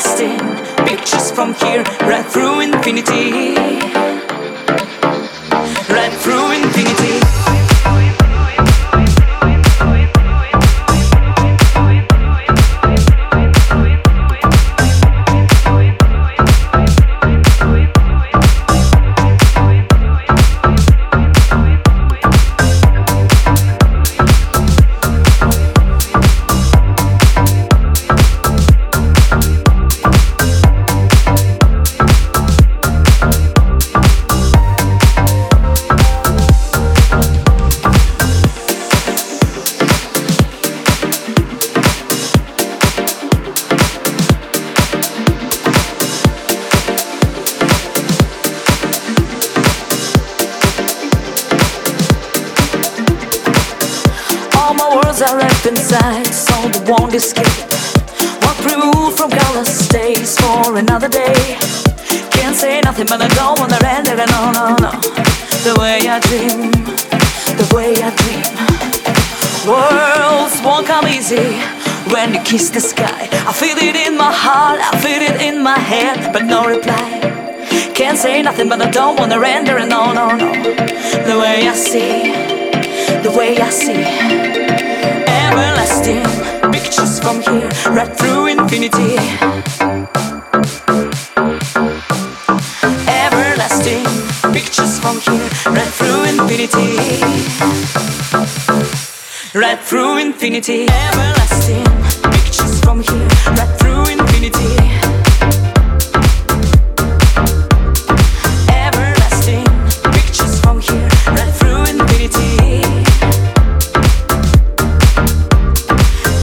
everlasting. Pictures from here, right through infinity. Words are left inside, so they won't escape. Walk through from color stays for another day. Can't say nothing, but I don't wanna end it. No, no, no. The way I dream, the way I dream. Worlds won't come easy when you kiss the sky. I feel it in my heart, I feel it in my head, but no reply. Can't say nothing, but I don't wanna render it. No, no, no. The way I see, the way I see. From here, right through infinity. Everlasting pictures from here, right through infinity. Right through infinity. Everlasting